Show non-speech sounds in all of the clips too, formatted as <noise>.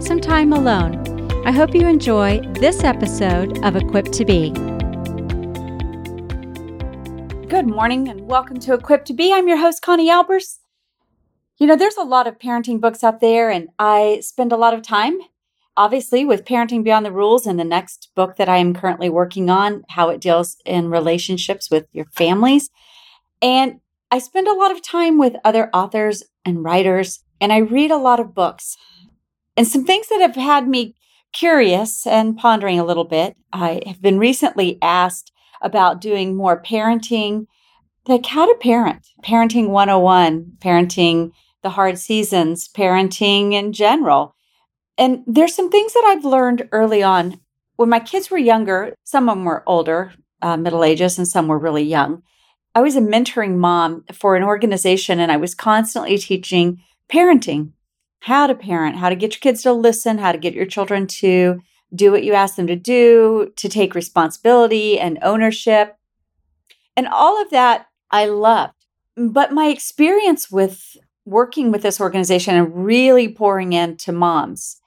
some time alone, I hope you enjoy this episode of Equipped to Be. Good morning and welcome to Equipped to Be. I'm your host, Connie Albers. You know, there's a lot of parenting books out there, and I spend a lot of time obviously with parenting beyond the rules and the next book that i am currently working on how it deals in relationships with your families and i spend a lot of time with other authors and writers and i read a lot of books and some things that have had me curious and pondering a little bit i have been recently asked about doing more parenting like how to parent parenting 101 parenting the hard seasons parenting in general and there's some things that I've learned early on. When my kids were younger, some of them were older, uh, middle ages, and some were really young. I was a mentoring mom for an organization, and I was constantly teaching parenting how to parent, how to get your kids to listen, how to get your children to do what you ask them to do, to take responsibility and ownership. And all of that I loved. But my experience with working with this organization and really pouring into moms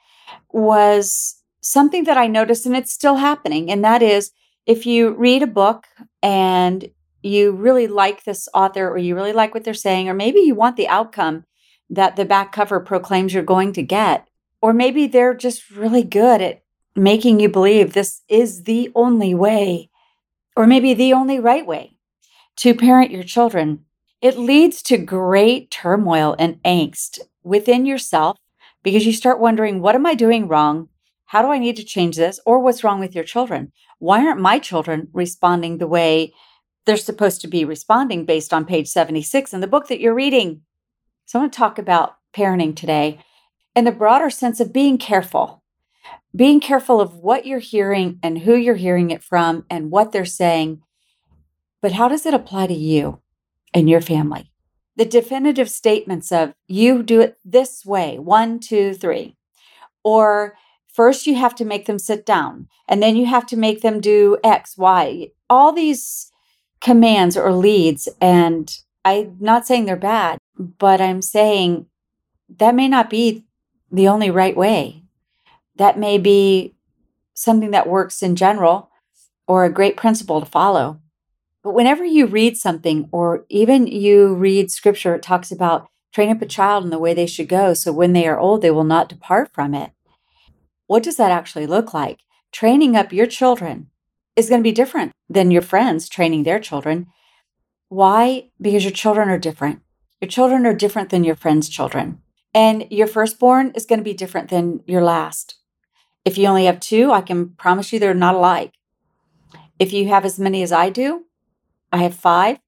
was something that I noticed, and it's still happening. And that is if you read a book and you really like this author, or you really like what they're saying, or maybe you want the outcome that the back cover proclaims you're going to get, or maybe they're just really good at making you believe this is the only way, or maybe the only right way to parent your children. It leads to great turmoil and angst within yourself because you start wondering, what am I doing wrong? How do I need to change this? Or what's wrong with your children? Why aren't my children responding the way they're supposed to be responding based on page 76 in the book that you're reading? So I want to talk about parenting today in the broader sense of being careful, being careful of what you're hearing and who you're hearing it from and what they're saying. But how does it apply to you and your family? the definitive statements of you do it this way one, two, three. Or first you have to make them sit down, and then you have to make them do X, Y. All these commands or leads. And I'm not saying they're bad, but I'm saying that may not be the only right way. That may be something that works in general or a great principle to follow. But whenever you read something, or even you read scripture, it talks about train up a child in the way they should go. So when they are old, they will not depart from it. What does that actually look like? Training up your children is going to be different than your friends training their children. Why? Because your children are different. Your children are different than your friends' children. And your firstborn is going to be different than your last. If you only have two, I can promise you they're not alike. If you have as many as I do, I have five.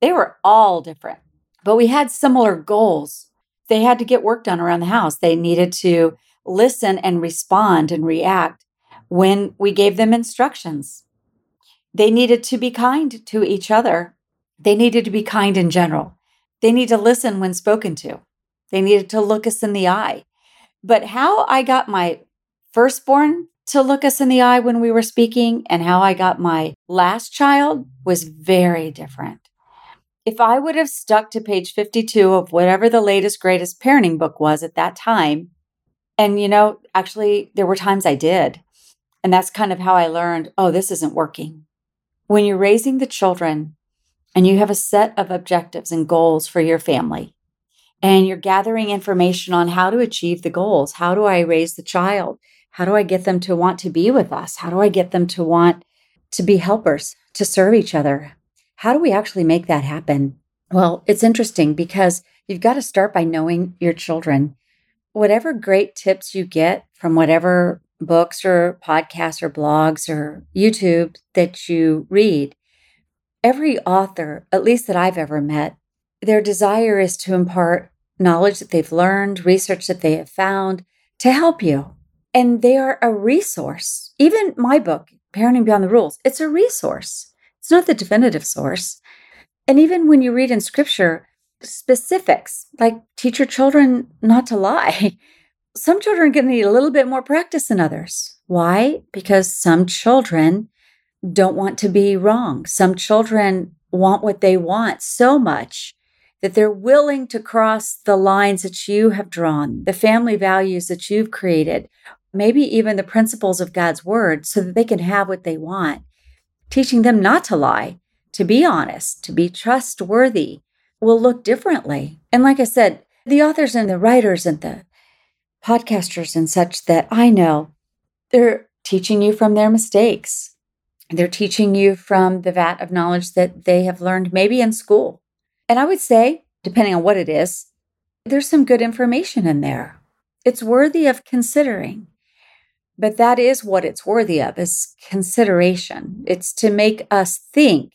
They were all different, but we had similar goals. They had to get work done around the house. They needed to listen and respond and react when we gave them instructions. They needed to be kind to each other. They needed to be kind in general. They need to listen when spoken to. They needed to look us in the eye. But how I got my firstborn to look us in the eye when we were speaking and how I got my last child was very different. If I would have stuck to page 52 of whatever the latest, greatest parenting book was at that time, and you know, actually, there were times I did. And that's kind of how I learned oh, this isn't working. When you're raising the children and you have a set of objectives and goals for your family, and you're gathering information on how to achieve the goals, how do I raise the child? How do I get them to want to be with us? How do I get them to want to be helpers, to serve each other? How do we actually make that happen? Well, it's interesting because you've got to start by knowing your children. Whatever great tips you get from whatever books or podcasts or blogs or YouTube that you read, every author, at least that I've ever met, their desire is to impart knowledge that they've learned, research that they have found to help you And they are a resource. Even my book, Parenting Beyond the Rules, it's a resource. It's not the definitive source. And even when you read in scripture specifics, like teach your children not to lie, <laughs> some children are going to need a little bit more practice than others. Why? Because some children don't want to be wrong. Some children want what they want so much that they're willing to cross the lines that you have drawn, the family values that you've created, maybe even the principles of God's word, so that they can have what they want. Teaching them not to lie, to be honest, to be trustworthy will look differently. And like I said, the authors and the writers and the podcasters and such that I know, they're teaching you from their mistakes. They're teaching you from the vat of knowledge that they have learned maybe in school. And I would say, depending on what it is, there's some good information in there. It's worthy of considering. But that is what it's worthy of is consideration. It's to make us think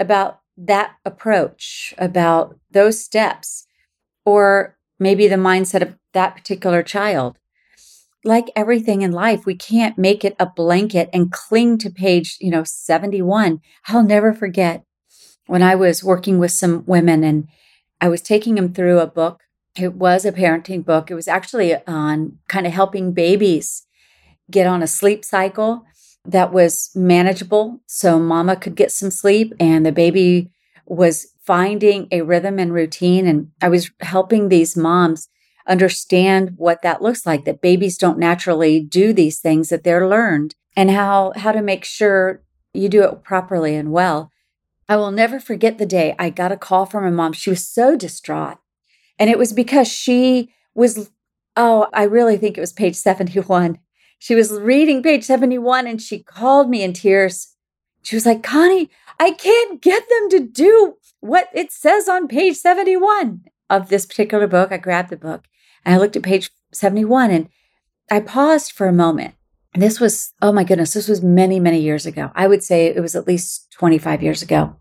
about that approach, about those steps, or maybe the mindset of that particular child. Like everything in life, we can't make it a blanket and cling to page, you know, 71. I'll never forget when I was working with some women and I was taking them through a book. It was a parenting book. It was actually on kind of helping babies get on a sleep cycle that was manageable so mama could get some sleep and the baby was finding a rhythm and routine. And I was helping these moms understand what that looks like, that babies don't naturally do these things, that they're learned, and how, how to make sure you do it properly and well. I will never forget the day I got a call from a mom. She was so distraught. And it was because she was, oh, I really think it was page 71. She was reading page 71 and she called me in tears. She was like, Connie, I can't get them to do what it says on page 71 of this particular book. I grabbed the book and I looked at page 71 and I paused for a moment. This was, oh my goodness, this was many, many years ago. I would say it was at least 25 years ago.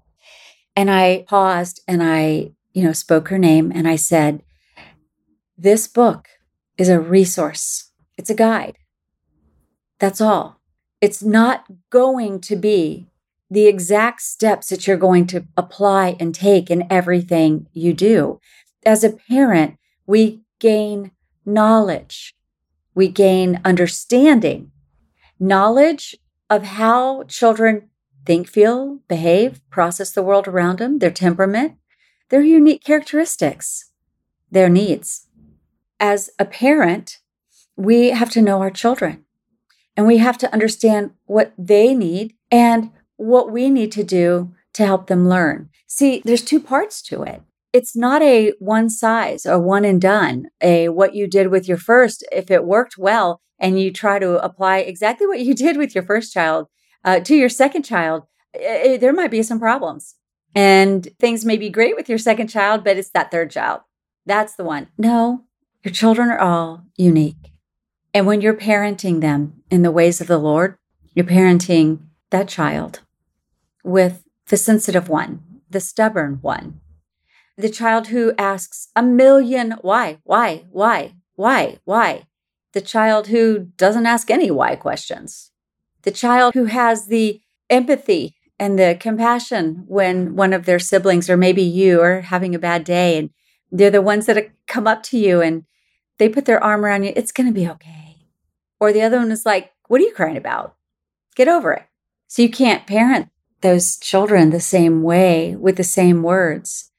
And I paused and I, you know, spoke her name and I said, This book is a resource, it's a guide. That's all. It's not going to be the exact steps that you're going to apply and take in everything you do. As a parent, we gain knowledge, we gain understanding knowledge of how children think, feel, behave, process the world around them, their temperament, their unique characteristics, their needs. As a parent, we have to know our children and we have to understand what they need and what we need to do to help them learn. See, there's two parts to it. It's not a one size or one and done, a what you did with your first. If it worked well, and you try to apply exactly what you <laughs> did with your first child uh, to your second child, it, it, there might be some problems. And things may be great with your second child, but it's that third child. That's the one. No, your children are all unique. And when you're parenting them in the ways of the Lord, you're parenting that child with the sensitive one, the stubborn one, the child who asks a million why, why, why, why, why, the child who doesn't ask any why questions, the child who has the empathy and the compassion when one of their siblings or maybe you are having a bad day and they're the ones that come up to you and they put their arm around you, it's going to be okay. Or the other one is like, what are you crying about? Get over it. So you can't parent those children the same way with the same words.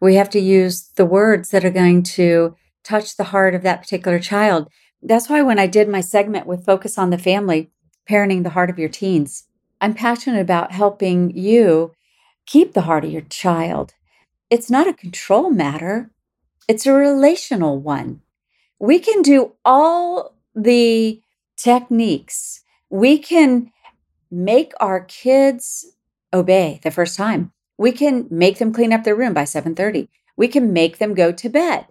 We have to use the words that are going to touch the heart of that particular child. That's why when I did my segment with Focus on the Family, Parenting the Heart of Your Teens, I'm passionate about helping you keep the heart of your child. It's not a control matter, it's a relational one. We can do all the techniques, we can make our kids obey the first time. We can make them clean up their room by 7:30. We can make them go to bed.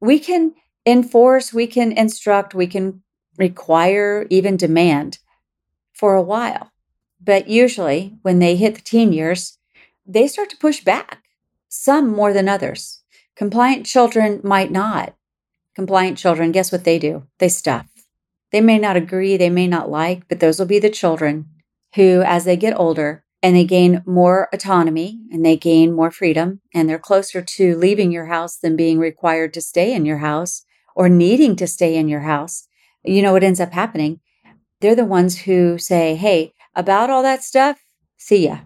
We can enforce, we can instruct, we can require, even demand for a while. But usually, when they hit the teen years, they start to push back, some more than others. Compliant children might not. Compliant children, guess what they do? They stuff. They may not agree, they may not like, but those will be the children who, as they get older and they gain more autonomy and they gain more freedom and they're closer to leaving your house than being required to stay in your house or needing to stay in your house, you know what ends up happening? They're the ones who say, Hey, about all that stuff, see ya.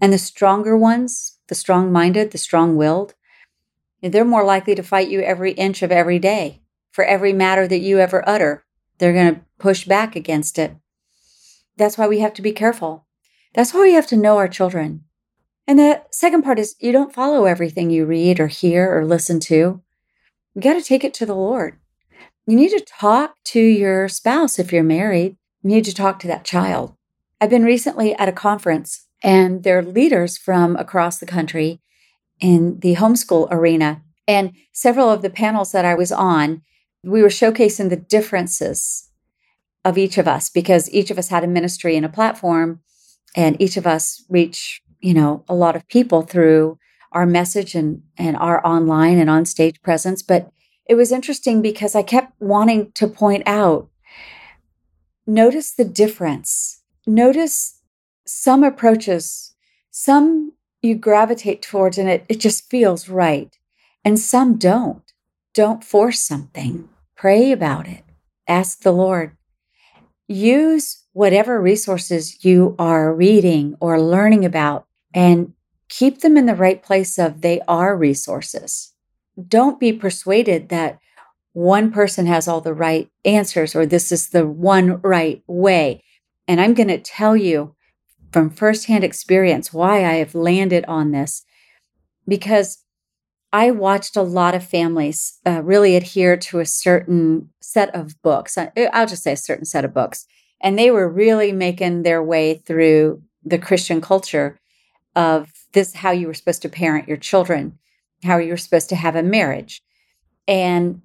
And the stronger ones, the strong minded, the strong willed, they're more likely to fight you every inch of every day for every matter that you ever utter. They're going to push back against it. That's why we have to be careful. That's why we have to know our children. And the second part is you don't follow everything you read or hear or listen to. You got to take it to the Lord. You need to talk to your spouse if you're married. You need to talk to that child. I've been recently at a conference and there are leaders from across the country in the homeschool arena. And several of the panels that I was on, we were showcasing the differences of each of us because each of us had a ministry and a platform and each of us reach, you know, a lot of people through our message and and our online and on stage presence, but it was interesting because I kept wanting to point out notice the difference. Notice some approaches, some you gravitate towards and it, it just feels right. And some don't. Don't force something. Pray about it. Ask the Lord. Use whatever resources you are reading or learning about and keep them in the right place of they are resources. Don't be persuaded that one person has all the right answers or this is the one right way. And I'm going to tell you from firsthand experience why I have landed on this because I watched a lot of families uh, really adhere to a certain set of books. I'll just say a certain set of books. And they were really making their way through the Christian culture of this how you were supposed to parent your children, how you were supposed to have a marriage. And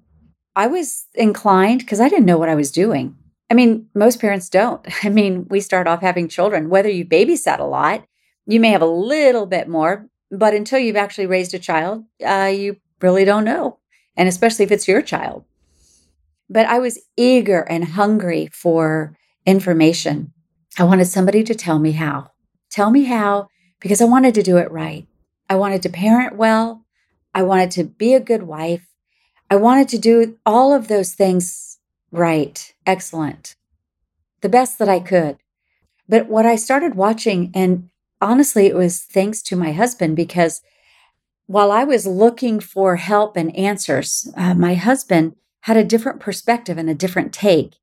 I was inclined because I didn't know what I was doing. I mean, most parents don't. <laughs> I mean, we start off having children, whether you babysat a lot, you may have a little bit more, but until you've actually raised a child, uh, you really don't know. And especially if it's your child. But I was eager and hungry for information. I wanted somebody to tell me how. Tell me how, because I wanted to do it right. I wanted to parent well. I wanted to be a good wife. I wanted to do all of those things right, excellent, the best that I could. But what I started watching, and honestly, it was thanks to my husband because while I was looking for help and answers, uh, my husband had a different perspective and a different take.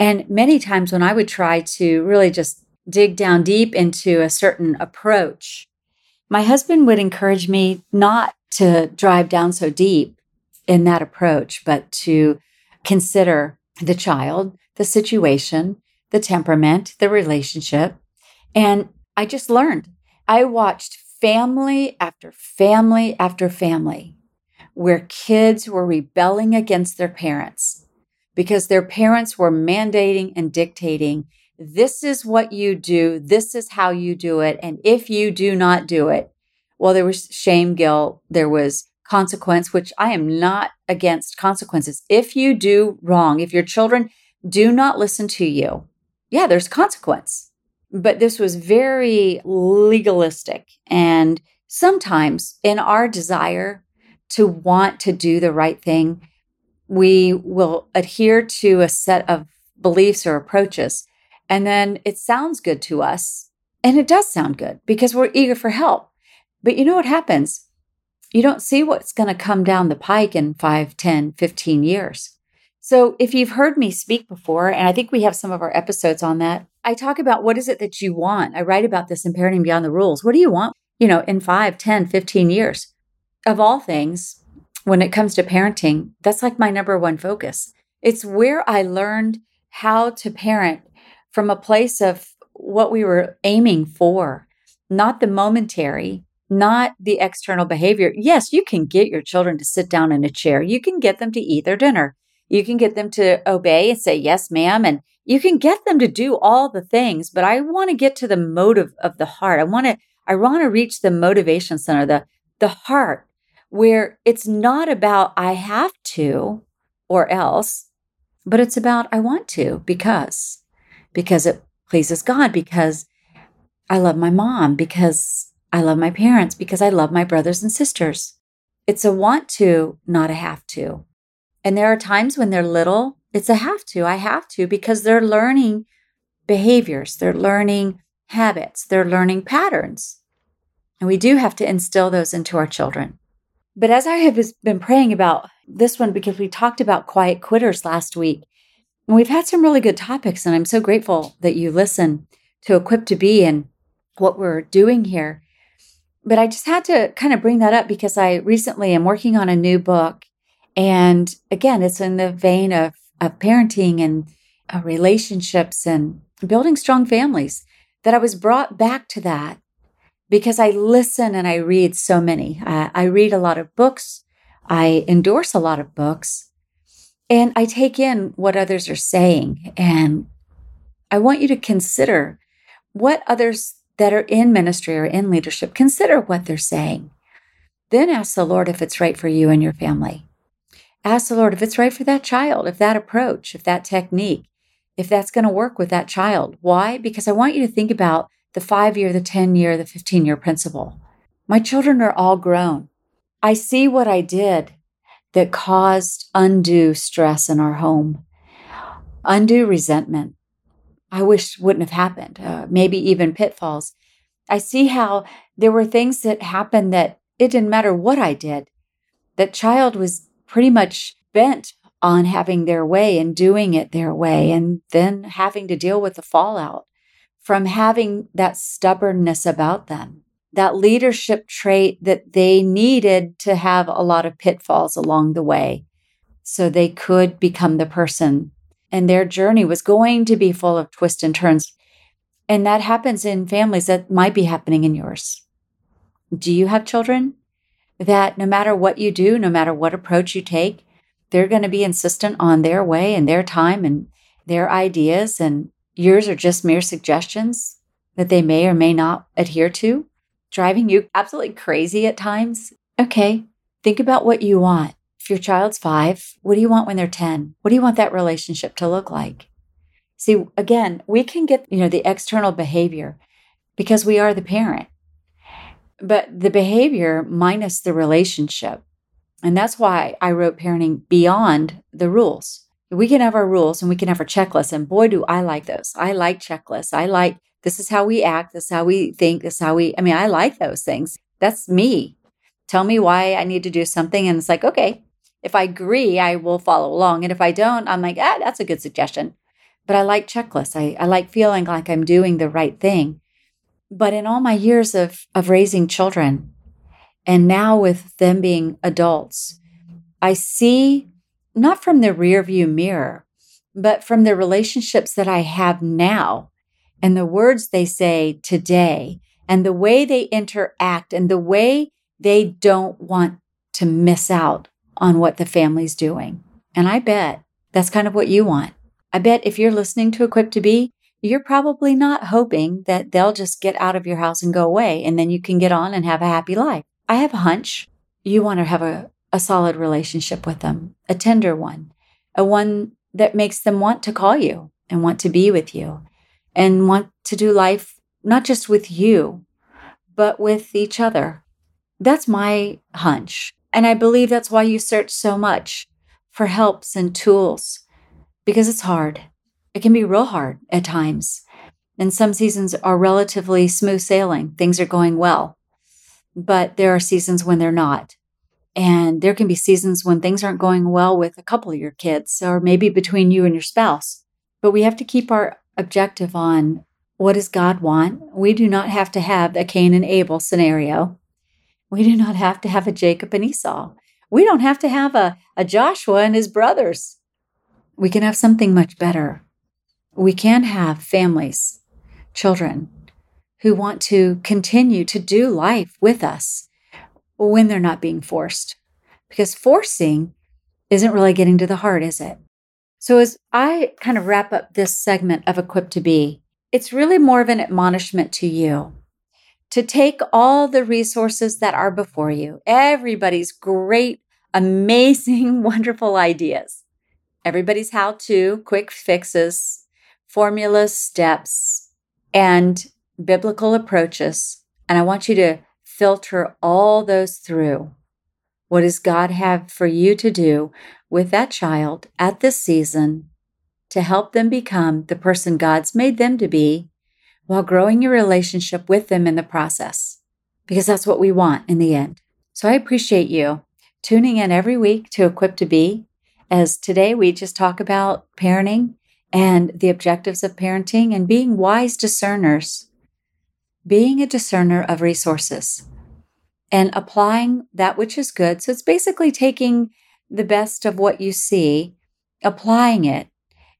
And many times when I would try to really just dig down deep into a certain approach, my husband would encourage me not to drive down so deep in that approach, but to consider the child, the situation, the temperament, the relationship. And I just learned. I watched family after family after family where kids were rebelling against their parents because their parents were mandating and dictating this is what you do, this is how you do it. And if you do not do it, well, there was shame, guilt, there was consequence, which I am not against consequences. If you do wrong, if your children do not listen to you, yeah, there's consequence. But this was very legalistic. And sometimes in our desire to want to do the right thing, we will adhere to a set of beliefs or approaches. And then it sounds good to us. And it does sound good because we're eager for help. But you know what happens? you don't see what's going to come down the pike in 5, 10, 15 years. So if you've heard me speak before, and I think we have some of our episodes on that, I talk about what is it that you want. I write about this in Parenting Beyond the Rules. What do you want, you know, in 5, 10, 15 years? Of all things, when it comes to parenting, that's like my number one focus. It's where I learned how to parent from a place of what we were aiming for, not the momentary, not the external behavior. Yes, you can get your children to sit down in a chair. You can get them to eat their dinner. You can get them to obey and say, yes, ma'am. And you can get them to do all the things, but I want to get to the motive of the heart. I want to, I want to reach the motivation center, the, the heart where it's not about I have to or else. but it's about I want to because, because it pleases God, because I love my mom, because I love my parents, because I love my brothers and sisters. It's a want to, not a have to. And there are times when they're little, it's a have to. I have to because they're learning behaviors, they're learning habits, they're learning patterns. And we do have to instill those into our children. But as I have been praying about this one, because we talked about quiet quitters last week, and we've had some really good topics, and I'm so grateful that you listen to Equipped to Be and what we're doing here. But I just had to kind of bring that up because I recently am working on a new book. And again, it's in the vein of, of parenting and uh, relationships and building strong families that I was brought back to that because I listen and I read so many. Uh, I read a lot of books, I endorse a lot of books, and I take in what others are saying. And I want you to consider what others that are in ministry or in leadership consider what they're saying. Then ask the Lord if it's right for you and your family. Ask the Lord if it's right for that child, if that approach, if that technique, if that's going to work with that child. Why? Because I want you to think about the five year, the 10 year, the 15 year principle. My children are all grown. I see what I did that caused undue stress in our home, undue resentment. I wish wouldn't have happened, uh, maybe even pitfalls. I see how there were things that happened that it didn't matter what I did. That child was pretty much bent on having their way and doing it their way, and then having to deal with the fallout from having that stubbornness about them, that leadership trait that they needed to have a lot of pitfalls along the way so they could become the person. And their journey was going to be full of twists and turns. And that happens in families that might be happening in yours. Do you have children that no matter what you do, no matter what approach you take, they're going to be insistent on their way and their time and their ideas and Yours are just mere suggestions that they may or may not adhere to, driving you absolutely crazy at times. Okay, think about what you want. If your child's five, what do you want when they're 10? What do you want that relationship to look like? See, again, we can get, you know, the external behavior because we are the parent. But the behavior minus the relationship. And that's why I wrote parenting beyond the rules we can have our rules and we can have our checklists. And boy, do I like those. I like checklists. I like this is how we act. This is how we think. This is how we, I mean, I like those things. That's me. Tell me why I need to do something. And it's like, okay, if I agree, I will follow along. And if I don't, I'm like, ah, that's a good suggestion. But I like checklists. I, I like feeling like I'm doing the right thing. But in all my years of, of raising children, and now with them being adults, I see not from the rear view mirror, but from the relationships that I have now and the words they say today and the way they interact and the way they don't want to miss out on what the family's doing. And I bet that's kind of what you want. I bet if you're listening to Equipped to Be, you're probably not hoping that they'll just get out of your house and go away and then you can get on and have a happy life. I have a hunch you want to have a a solid relationship with them, a tender one, a one that makes them want to call you and want to be with you and want to do life not just with you, but with each other. That's my hunch. And I believe that's why you search so much for helps and tools because it's hard. It can be real hard at times. And some seasons are relatively smooth sailing, things are going well. But there are seasons when they're not. And there can be seasons when things aren't going well with a couple of your kids or maybe between you and your spouse. But we have to keep our objective on what does God want? We do not have to have a Cain and Abel scenario. We do not have to have a Jacob and Esau. We don't have to have a, a Joshua and his brothers. We can have something much better. We can have families, children who want to continue to do life with us when they're not being forced. Because forcing isn't really getting to the heart, is it? So, as I kind of wrap up this segment of Equipped to Be, it's really more of an admonishment to you to take all the resources that are before you, everybody's great, amazing, <laughs> wonderful ideas, everybody's how to, quick fixes, formulas, steps, and biblical approaches. And I want you to filter all those through. What does God have for you to do with that child at this season to help them become the person God's made them to be while growing your relationship with them in the process? Because that's what we want in the end. So I appreciate you tuning in every week to Equipped to Be. As today we just talk about parenting and the objectives of parenting and being wise discerners, being a discerner of resources and applying that which is good. So it's basically taking the best of what you see, applying it,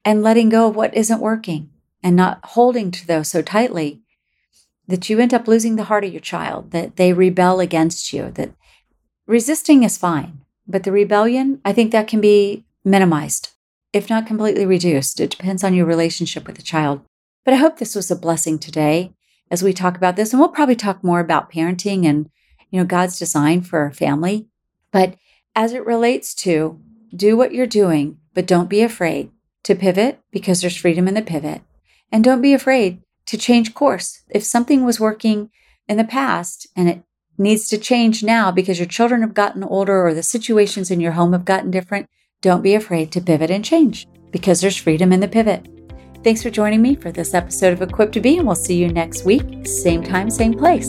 and letting go of what isn't working and not holding to those so tightly that you end up losing the heart of your child, that they rebel against you, that resisting is fine, but the rebellion, I think that can be minimized, if not completely reduced. It depends on your relationship with the child. But I hope this was a blessing today as we talk about this. And we'll probably talk more about parenting and, you know, God's design for our family. But as it relates to do what you're doing, but don't be afraid to pivot because there's freedom in the pivot. And don't be afraid to change course. If something was working in the past and it needs to change now because your children have gotten older or the situations in your home have gotten different, don't be afraid to pivot and change because there's freedom in the pivot. Thanks for joining me for this episode of Equipped to Be, and we'll see you next week, same time, same place.